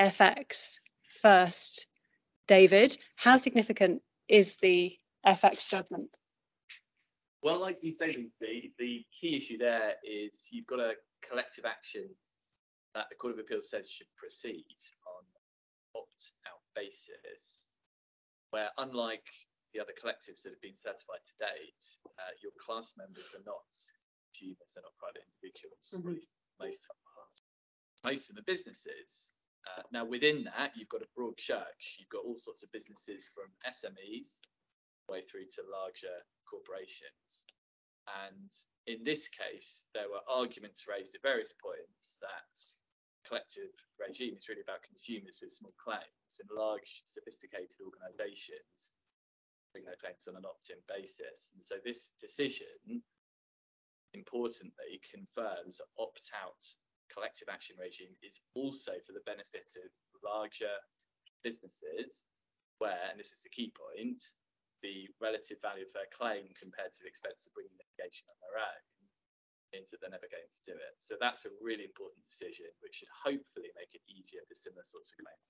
FX first. David, how significant is the FX judgment? Well, like you say, the, the key issue there is you've got a collective action that the Court of Appeal says should proceed on opt-out basis, where unlike the other collectives that have been certified to date, uh, your class members are not consumers, they're not private individuals, mm-hmm. most most of the businesses. Uh, now, within that, you've got a broad church. You've got all sorts of businesses from SMEs way through to larger corporations. And in this case, there were arguments raised at various points that collective regime is really about consumers with small claims and large, sophisticated organisations bring their claims on an opt-in basis. And so this decision, importantly, confirms opt-out collective action regime is also for the benefit of larger businesses where, and this is the key point, the relative value of their claim compared to the expense of bringing litigation on their own means that they're never going to do it. So that's a really important decision, which should hopefully make it easier for similar sorts of claims.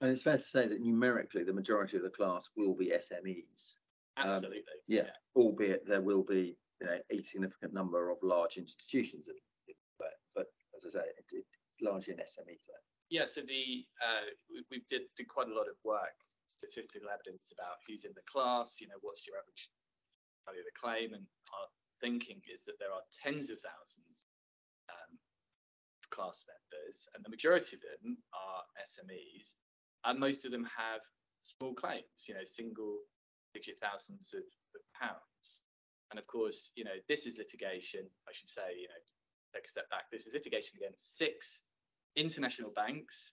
And it's fair to say that numerically, the majority of the class will be SMEs. Um, Absolutely. Um, yeah, yeah, albeit there will be you know, a significant number of large institutions, but as I say, it, it, largely an SME claim. Yeah, so the uh, we, we did, did quite a lot of work statistical evidence about who's in the class, you know, what's your average value of the claim, and our thinking is that there are tens of thousands um, of class members, and the majority of them are SMEs, and most of them have small claims, you know, single digit thousands of, of pounds. And of course, you know, this is litigation, I should say, you know, take a step back, this is litigation against six international banks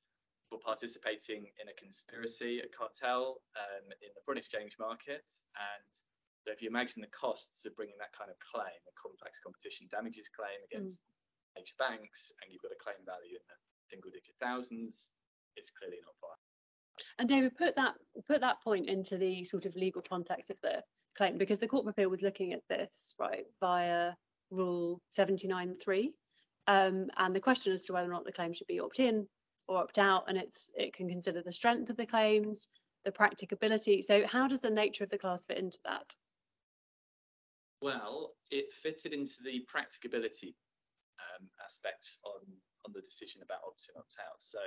for participating in a conspiracy, a cartel um, in the foreign exchange markets. And so if you imagine the costs of bringing that kind of claim, a complex competition damages claim against mm. major banks, and you've got a claim value in the single digit thousands, it's clearly not viable. And David, put that put that point into the sort of legal context of the claim, because the Court of Appeal was looking at this right via Rule 79.3, um, and the question as to whether or not the claim should be opt-in or opt out, and it's it can consider the strength of the claims, the practicability. So how does the nature of the class fit into that? Well, it fitted into the practicability um, aspects on on the decision about opt-in, opt-out. So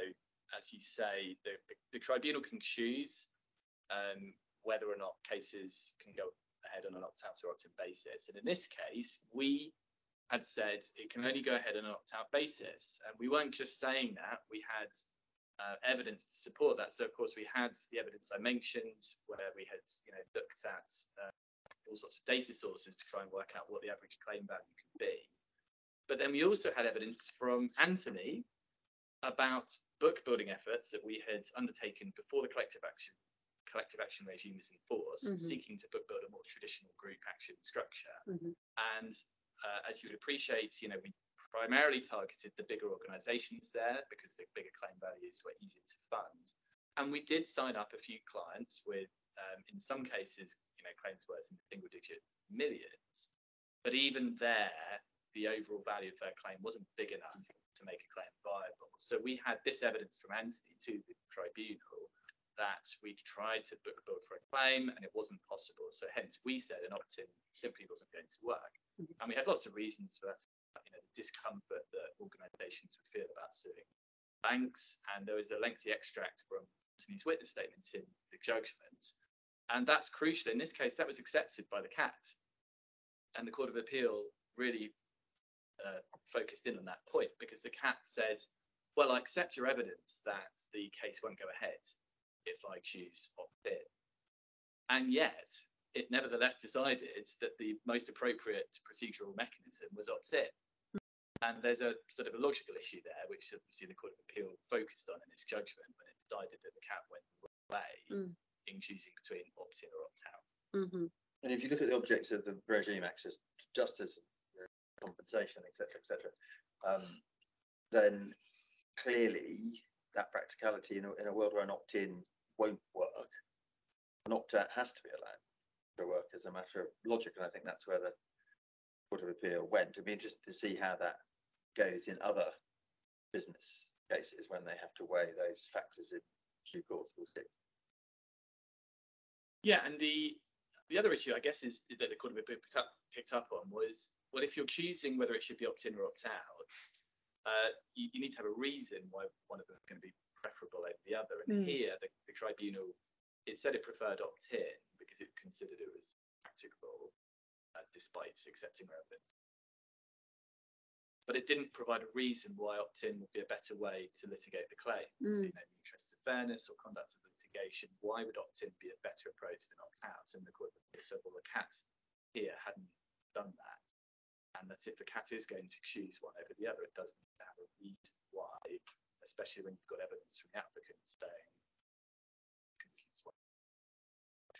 as you say, the, the, the tribunal can choose um, whether or not cases can go ahead on an opt-out or opt-in basis. And in this case, we had said it can only go ahead on an opt-out basis. And we weren't just saying that, we had uh, evidence to support that. So of course we had the evidence I mentioned where we had you know looked at uh, all sorts of data sources to try and work out what the average claim value could be. But then we also had evidence from Anthony about book building efforts that we had undertaken before the collective action collective action regime was in force, mm-hmm. seeking to build a more traditional group action structure. Mm-hmm. And uh, as you would appreciate, you know, we primarily targeted the bigger organizations there because the bigger claim values were easier to fund. And we did sign up a few clients with, um, in some cases, you know, claims worth in single digit millions. But even there, the overall value of their claim wasn't big enough to make a claim viable. So we had this evidence from Anthony to the tribunal that we tried to book build for a claim and it wasn't possible. So hence we said an opt-in simply wasn't going to work. Mm-hmm. And we had lots of reasons for that, you know, the discomfort that organisations would feel about suing banks. And there was a lengthy extract from Anthony's witness statement in the judgment. And that's crucial. In this case, that was accepted by the CAT. And the Court of Appeal really uh, focused in on that point because the CAT said, well, I accept your evidence that the case won't go ahead if I choose opt-in. And yet, it nevertheless decided that the most appropriate procedural mechanism was opt-in. And there's a sort of a logical issue there, which obviously the Court of Appeal focused on in its judgment when it decided that the CAT went the wrong way mm. in choosing between opt-in or opt-out. Mm-hmm. And if you look at the objects of the regime access, justice, compensation, etc., etc., um, then clearly that practicality in a, in a world where an opt-in won't work, an opt-out has to be allowed to work as a matter of logic, and I think that's where the Court of Appeal went. It'd be interesting to see how that goes in other business cases when they have to weigh those factors in due course, we'll see. Yeah, and the the other issue, I guess, is that the court of appeal picked up picked up on was well, if you're choosing whether it should be opt in or opt out, uh, you, you need to have a reason why one of them is going to be preferable over the other. And Mm. here, the, the tribunal it said it preferred opt in because it considered it was practicable, uh, despite accepting evidence. But it didn't provide a reason why opt-in would be a better way to litigate the claims. Mm. You know, in the interests of fairness or conduct of litigation, why would opt-in be a better approach than opt-out? And the court said, well, the cat here hadn't done that, and that if the cat is going to choose one over the other, it does need to have a reason why, especially when you've got evidence from the applicant saying.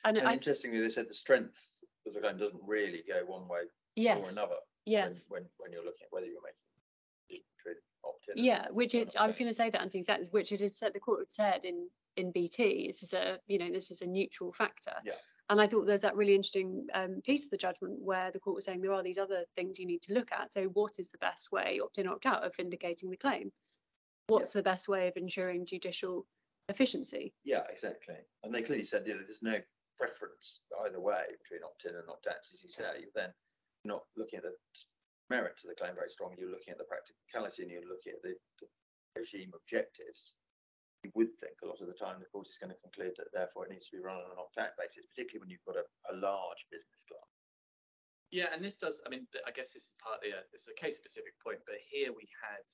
And And I, interestingly, they said the strength of the claim doesn't really go one way yes, or another. yeah. When, when, when you're looking at whether you're making a decision between opt-in. Yeah, which it, I was going to say that, Anthony, exactly, which it is said, the court had said in, in BT, this is a, you know, this is a neutral factor. Yeah. And I thought there's that really interesting um, piece of the judgment where the court was saying there are these other things you need to look at. So what is the best way, opt in, opt out, of vindicating the claim? What's the best way of ensuring judicial efficiency? Yeah, exactly. And they clearly said, you know, there's no preference either way between opt-in and opt-out, as you say. You're then not looking at the merit of the claim very strongly. You're looking at the practicality and you're looking at the, the regime objectives. You would think a lot of the time the court is going to conclude that therefore it needs to be run on an opt-out basis, particularly when you've got a, a large business class. Yeah, and this does. I mean, I guess this is partly a it's a case specific point, but here we had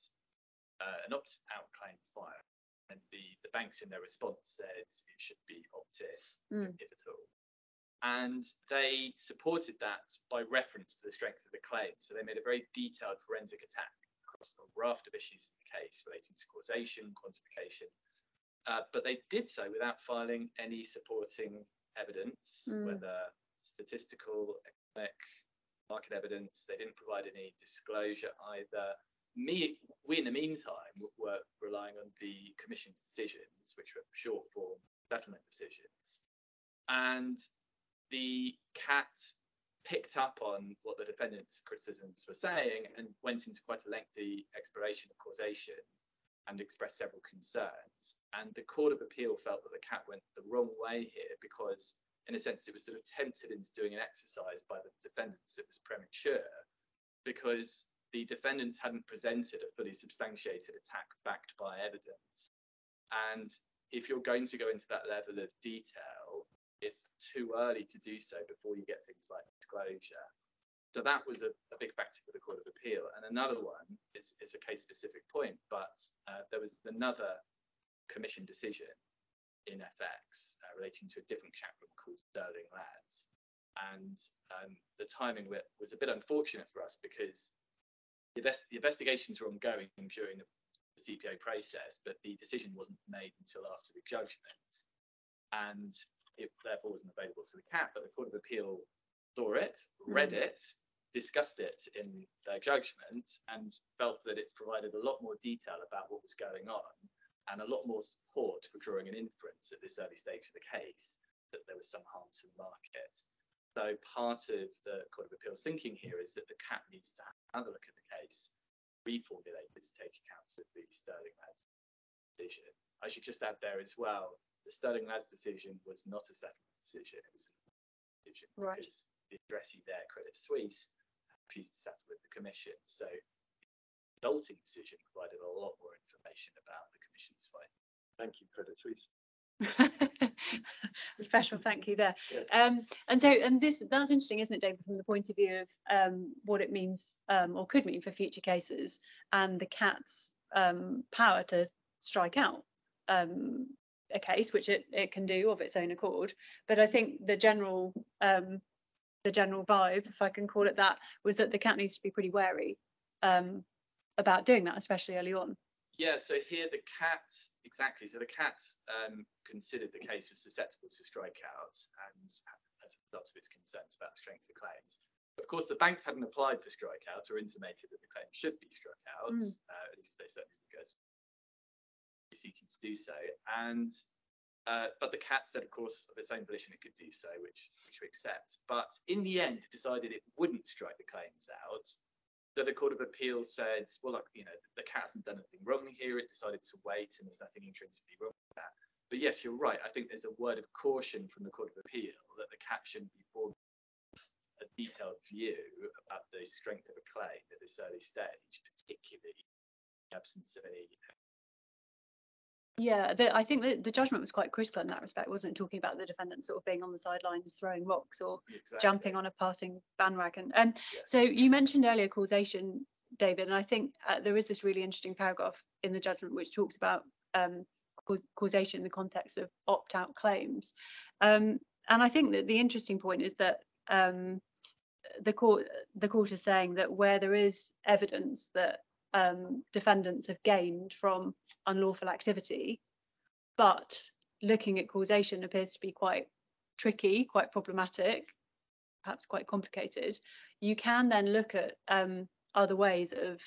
uh, an opt out claim filed, and the the banks in their response said it should be opt in Mm. if at all, and they supported that by reference to the strength of the claim. So they made a very detailed forensic attack across a raft of issues in the case relating to causation, quantification, uh, but they did so without filing any supporting evidence, Mm. whether statistical, economic, market evidence. They didn't provide any disclosure either. Me, we in the meantime were relying on the commission's decisions, which were short form settlement decisions, and the CAT picked up on what the defendants' criticisms were saying and went into quite a lengthy exploration of causation and expressed several concerns. And the Court of Appeal felt that the CAT went the wrong way here because, in a sense, it was sort of tempted into doing an exercise by the defendants that was premature because the defendants hadn't presented a fully substantiated attack backed by evidence. And if you're going to go into that level of detail, it's too early to do so before you get things like disclosure. So that was a, a big factor for the Court of Appeal. And another one is, is a case specific point, but uh, there was another commission decision in FX uh, relating to a different room called Sterling Lads. And um, the timing was a bit unfortunate for us because the, invest- the investigations were ongoing during the, CPO process, but the decision wasn't made until after the judgment. And it therefore wasn't available to the CAT, but the Court of Appeal saw it, hmm. read it, discussed it in their judgment, and felt that it provided a lot more detail about what was going on and a lot more support for drawing an inference at this early stage of the case that there was some harm to the market. So part of the Court of Appeal's thinking here is that the CAT needs to have another look at the case, reformulate it to take account of the Sterling Lads decision. I should just add there as well, the Sterling Lads decision was not a settlement decision, it was a decision Right. because the addressee there, Credit Suisse, refused to settle with the Commission. So the resulting decision provided a lot more information about the Commission's findings. Thank you, Credit Suisse. a special thank you there. Um, and so, and this that's interesting, isn't it, David, from the point of view of um, what it means um, or could mean for future cases and the cat's um, power to strike out um, a case, which it, it can do of its own accord. But I think the general um, the general vibe, if I can call it that, was that the cat needs to be pretty wary um, about doing that, especially early on. Yeah, so here the cat, exactly. So the cat um, considered the case was susceptible to strikeouts and as a result of its concerns about the strength of claims. Of course, the banks hadn't applied for strikeouts or intimated that the claim should be struck out. Mm. Uh, at least they certainly didn't go seeking to do so. And uh, but the cat said, of course, of its own volition, it could do so, which which we accept. But in the end, it decided it wouldn't strike the claims out So the Court of Appeal said, well, look, you know, the cat hasn't done anything wrong here. It decided to wait, and there's nothing intrinsically wrong with that. But yes, you're right. I think there's a word of caution from the Court of Appeal that the cat shouldn't be formed a detailed view about the strength of a claim at this early stage, particularly in the absence of any Yeah, the, I think that the judgment was quite critical in that respect, wasn't it? Talking about the defendant sort of being on the sidelines, throwing rocks or exactly. jumping on a passing bandwagon. Um, Yeah. so you mentioned earlier causation, David, and I think uh, there is this really interesting paragraph in the judgment which talks about um, cause, causation in the context of opt-out claims. Um, and I think that the interesting point is that um, the court the court is saying that where there is evidence that um, defendants have gained from unlawful activity, but looking at causation appears to be quite tricky, quite problematic, perhaps quite complicated. You can then look at um, other ways of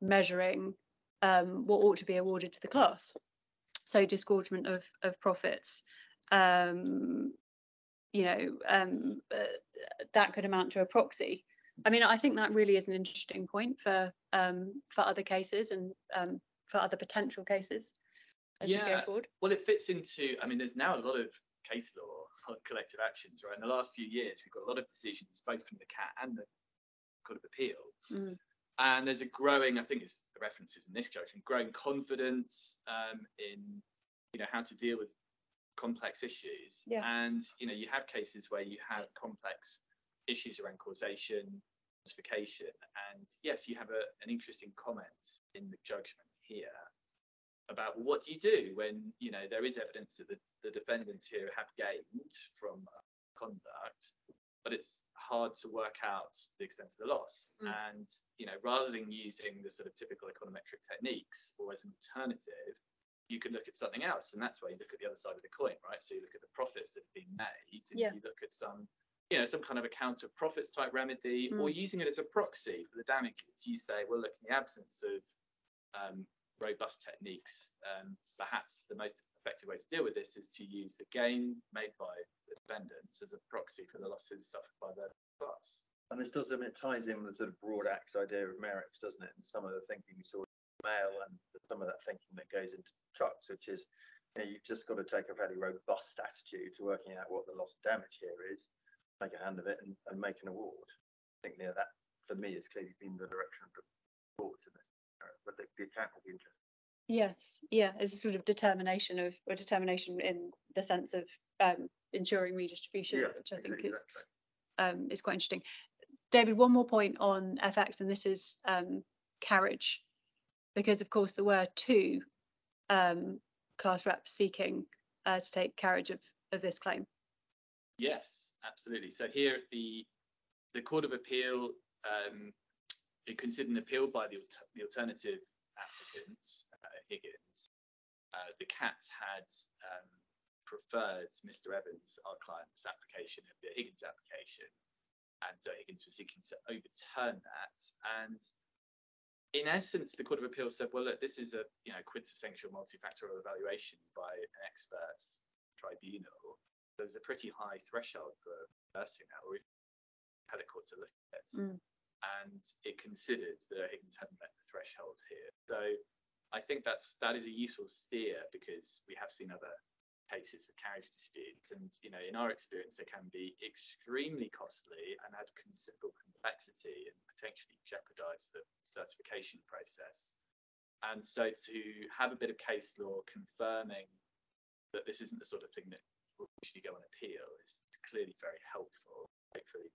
measuring um, what ought to be awarded to the class. So disgorgement of, of profits, um, you know, um, uh, that could amount to a proxy. I mean, I think that really is an interesting point for um, for other cases and um, for other potential cases as we go forward. Well, it fits into, I mean, there's now a lot of case law on collective actions, right? In the last few years, we've got a lot of decisions, both from the CAT and the Court of Appeal. Mm. And there's a growing, I think it's the references in this judgment, growing confidence um, in, you know, how to deal with complex issues. Yeah. And, you know, you have cases where you have complex issues around causation, justification. And yes, you have a, an interesting comment in the judgment here about what do you do when you know there is evidence that the, the defendants here have gained from uh, conduct but it's hard to work out the extent of the loss Mm. and you know rather than using the sort of typical econometric techniques or as an alternative you could look at something else and that's where you look at the other side of the coin right so you look at the profits that have been made and Yeah. you look at some you know some kind of account of profits type remedy or using it as a proxy for the damages you say well look in the absence of um, robust techniques. Um, perhaps the most effective way to deal with this is to use the gain made by the defendants as a proxy for the losses suffered by the class. And this does, I mean, it ties in with the sort of broad axe idea of merits, doesn't it? And some of the thinking we saw in the mail and some of that thinking that goes into trucks, which is, you know, you've just got to take a fairly robust attitude to working out what the loss of damage here is, make a hand of it and, and make an award. I think, you know, that for me has clearly been the direction of the courts in this. But the, the account will be interesting. Yes, yeah, it's a sort of determination of or determination in the sense of um, ensuring redistribution, which I think exactly, is um, is quite interesting. David, one more point on FX, and this is um, carriage, because of course there were two um, class reps seeking uh, to take carriage of, of this claim. Yes, absolutely. So here at the the Court of Appeal um, it considered an appeal by the, the alternative applicants, uh, Higgins. Uh, the CAT had um, preferred Mr. Evans, our client's application, of the Higgins application, and uh, Higgins was seeking to overturn that. And in essence, the Court of Appeal said, well, look, this is a you know quintessential multifactorial evaluation by an experts tribunal. There's a pretty high threshold for reversing that, or had a court to look at it. Mm. And it considered that Higgins hadn't met the threshold here. So I think that's that is a useful steer because we have seen other cases for carriage disputes, and you know, in our experience, they can be extremely costly and add considerable complexity and potentially jeopardise the certification process. And so to have a bit of case law confirming that this isn't the sort of thing that will usually go on appeal is clearly very helpful. Hopefully,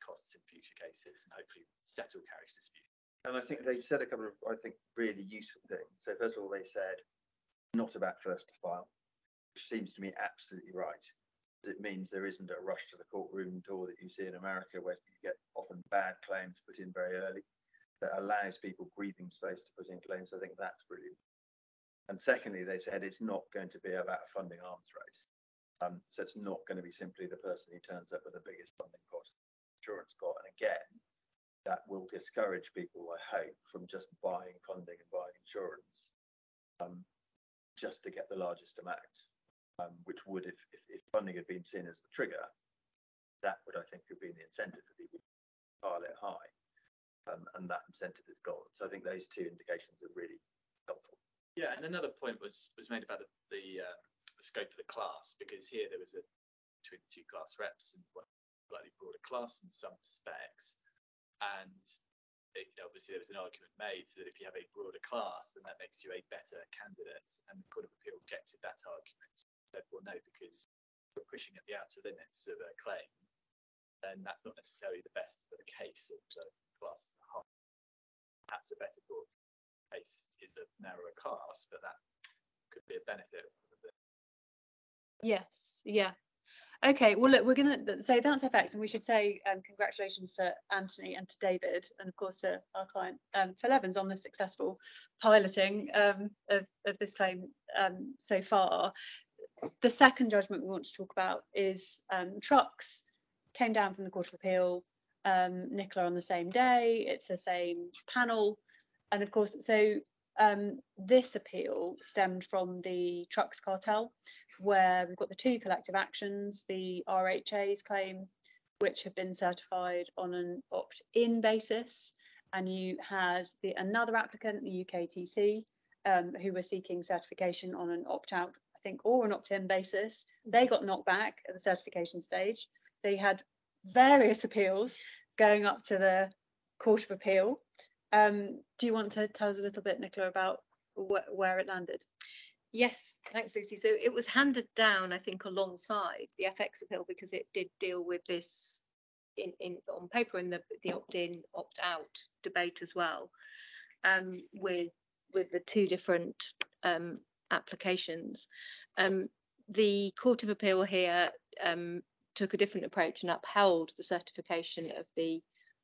costs in future cases and hopefully settle carriage disputes. And I think they said a couple of, I think, really useful things. So first of all, they said not about first to file, which seems to me absolutely right. It means there isn't a rush to the courtroom door that you see in America where you get often bad claims put in very early. That allows people breathing space to put in claims. I think that's brilliant. And secondly, they said it's not going to be about a funding arms race. Um, so it's not going to be simply the person who turns up with the biggest funding pot, insurance pot. And again, that will discourage people, I hope, from just buying funding and buying insurance um, just to get the largest amount, um, which would, if, if, if funding had been seen as the trigger, that would, I think, have been the incentive for people to pile it high. um, and that incentive is gone. So I think those two indications are really helpful. Yeah, and another point was was made about the the, uh, the scope of the class because here there was a between the two class reps and one slightly broader class in some respects, and it, obviously there was an argument made that if you have a broader class, then that makes you a better candidate, and the Court of Appeal rejected that argument. Said, well, no, because we're pushing at the outer limits of a claim, then that's not necessarily the best for the case of the class as a whole. Perhaps a better broad case is a narrower class, but that could be a benefit. Yes, yeah. Okay, well, look, we're going to say that's FX, and we should say um, congratulations to Anthony and to David, and of course to our client um, Phil Evans on the successful piloting um, of, of this claim um, so far. The second judgment we want to talk about is um, trucks came down from the Court of Appeal, um, Nicola on the same day. It's the same panel, and of course, so um, this appeal stemmed from the trucks cartel, where we've got the two collective actions, the RHA's claim, which have been certified on an opt-in basis, and you had the another applicant, the UKTC, um, who were seeking certification on an opt-out, I think, or an opt-in basis. They got knocked back at the certification stage. So you had various appeals going up to the Court of Appeal. Um, do you want to tell us a little bit, Nicola, about wh where it landed? Yes, thanks, Lucy. So it was handed down, I think, alongside the FX appeal because it did deal with this in, in on paper in the, the opt-in, opt-out debate as well, um, with with the two different um, applications. Um, the Court of Appeal here um, took a different approach and upheld the certification of the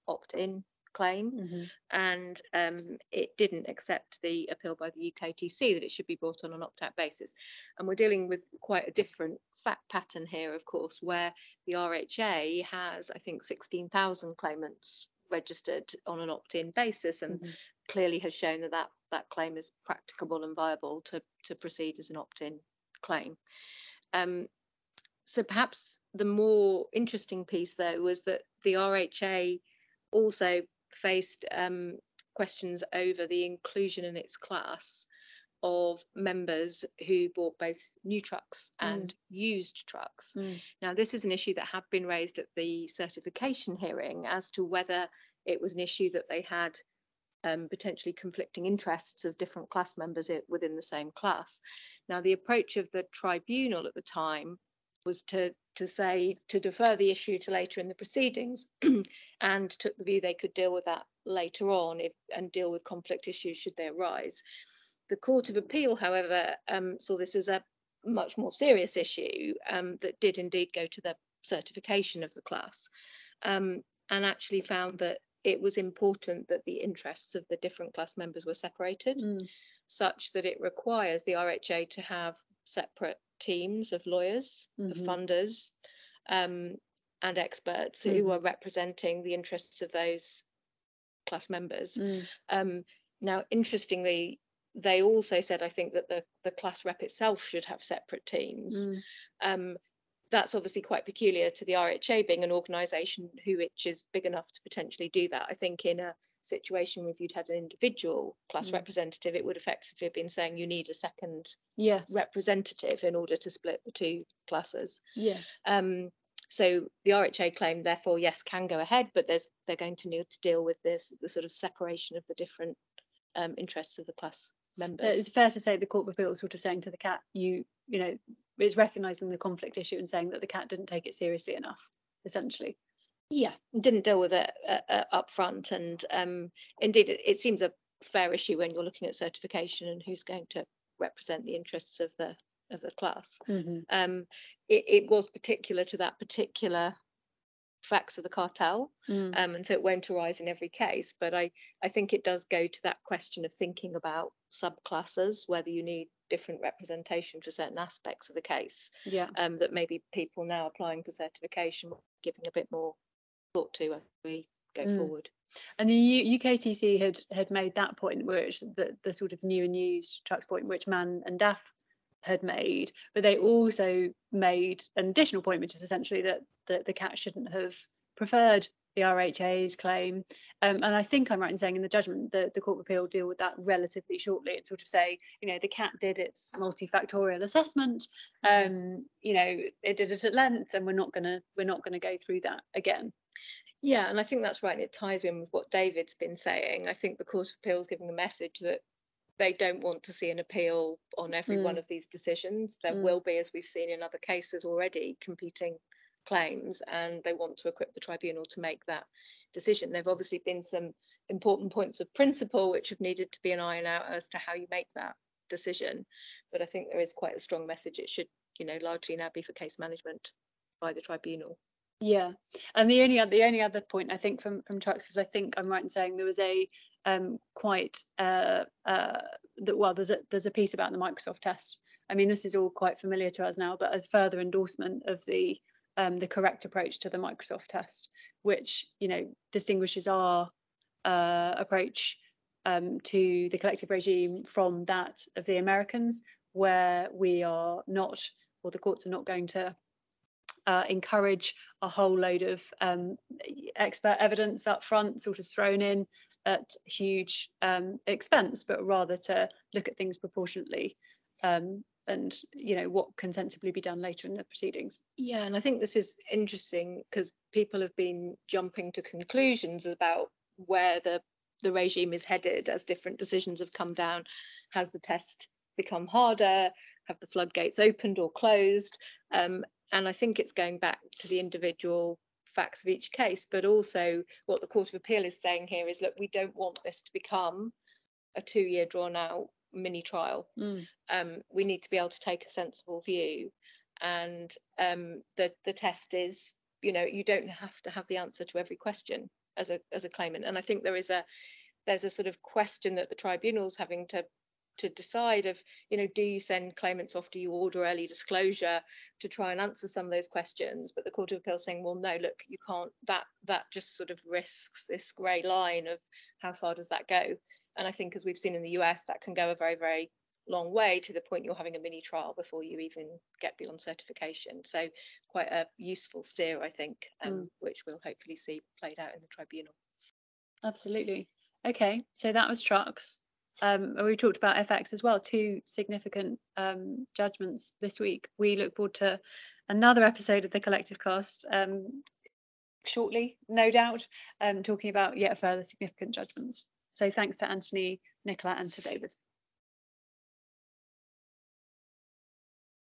opt-in claim Mm-hmm. and um, it didn't accept the appeal by the UKTC that it should be brought on an opt-out basis. And we're dealing with quite a different fact pattern here, of course, where the RHA has, I think, 16,000 claimants registered on an opt-in basis and Mhm. clearly has shown that that, that claim is practicable and viable to, to proceed as an opt-in claim. Um, so perhaps the more interesting piece though was that the RHA also faced um, questions over the inclusion in its class of members who bought both new trucks and used trucks. Mm. Now, this is an issue that had been raised at the certification hearing as to whether it was an issue that they had um, potentially conflicting interests of different class members within the same class. Now, the approach of the tribunal at the time was to to say to defer the issue to later in the proceedings and took the view they could deal with that later on if, and deal with conflict issues should they arise. The Court of Appeal, however, um, saw this as a much more serious issue um, that did indeed go to the certification of the class um, and actually found that it was important that the interests of the different class members were separated Mm. such that it requires the RHA to have separate teams of lawyers, of Mhm. funders, um, and experts Mhm. who are representing the interests of those class members. Mm. Um, now, interestingly, they also said, I think, that the, the class rep itself should have separate teams. Mm. Um, that's obviously quite peculiar to the RHA being an organisation who which is big enough to potentially do that. I think in a situation where if you'd had an individual class Mm. representative, it would effectively have been saying you need a second Yes. representative in order to split the two classes. yes. Um, so the RHA claim, therefore, yes, can go ahead, but there's they're going to need to deal with this the sort of separation of the different um, interests of the class So members. it's fair to say the Court of Appeal is sort of saying to the cat, you, you know, it's recognising the conflict issue and saying that the cat didn't take it seriously enough, essentially. Yeah, didn't deal with it uh, uh, up front, and um, indeed, it, it seems a fair issue when you're looking at certification and who's going to represent the interests of the of the class. Um, it, it was particular to that particular facts of the cartel, Mm. um, and so it won't arise in every case. But I I think it does go to that question of thinking about subclasses, whether you need different representation for certain aspects of the case. Yeah. Um, that maybe people now applying for certification giving a bit more thought to as we go Mm. forward. And the U- UKTC had had made that point, which the, the sort of new and used trucks point, which Man and DAF had made, but they also made an additional point, which is essentially that the, the cat shouldn't have preferred the RHA's claim. Um, and I think I'm right in saying in the judgment that the Court of Appeal deal with that relatively shortly and sort of say, you know, the CAT did its multifactorial assessment, um, you know, it did it at length and we're not gonna we're not gonna go through that again. Yeah, and I think that's right. And it ties in with what David's been saying. I think the Court of Appeal is giving a message that they don't want to see an appeal on every one of these decisions. There Mm. will be, as we've seen in other cases already, competing claims, and they want to equip the tribunal to make that decision. There've obviously been some important points of principle which have needed to be an iron out as to how you make that decision. But I think there is quite a strong message. It should, you know, largely now be for case management by the tribunal. Yeah, and the only the only other point I think from from trucks because I think I'm right in saying there was a um quite uh uh that well there's a there's a piece about the Microsoft test. I mean this is all quite familiar to us now, but a further endorsement of the um the correct approach to the Microsoft test, which you know distinguishes our uh approach um to the collective regime from that of the Americans, where we are not or the courts are not going to uh, encourage a whole load of um, expert evidence up front, sort of thrown in at huge um, expense, but rather to look at things proportionately um, and you know what can sensibly be done later in the proceedings. Yeah, and I think this is interesting because people have been jumping to conclusions about where the the regime is headed as different decisions have come down. Has the test become harder? Have the floodgates opened or closed? Um, and I think it's going back to the individual facts of each case, but also what the Court of Appeal is saying here is, look, we don't want this to become a two-year drawn-out mini trial. Um, we need to be able to take a sensible view, and um, the the test is, you know, you don't have to have the answer to every question as a as a claimant. And I think there is a there's a sort of question that the tribunal's having to to decide of you know do you send claimants off do you order early disclosure to try and answer some of those questions but the court of appeal saying well no look you can't that that just sort of risks this grey line of how far does that go and i think as we've seen in the us that can go a very very long way to the point you're having a mini trial before you even get beyond certification so quite a useful steer i think um, Mm. which we'll hopefully see played out in the tribunal Absolutely. Okay, so that was trucks. Um, we talked about FX as well, two significant um, judgments this week. We look forward to another episode of the collective cast um, shortly, no doubt, um, talking about yet further significant judgments. So thanks to Anthony, Nicola, and to David.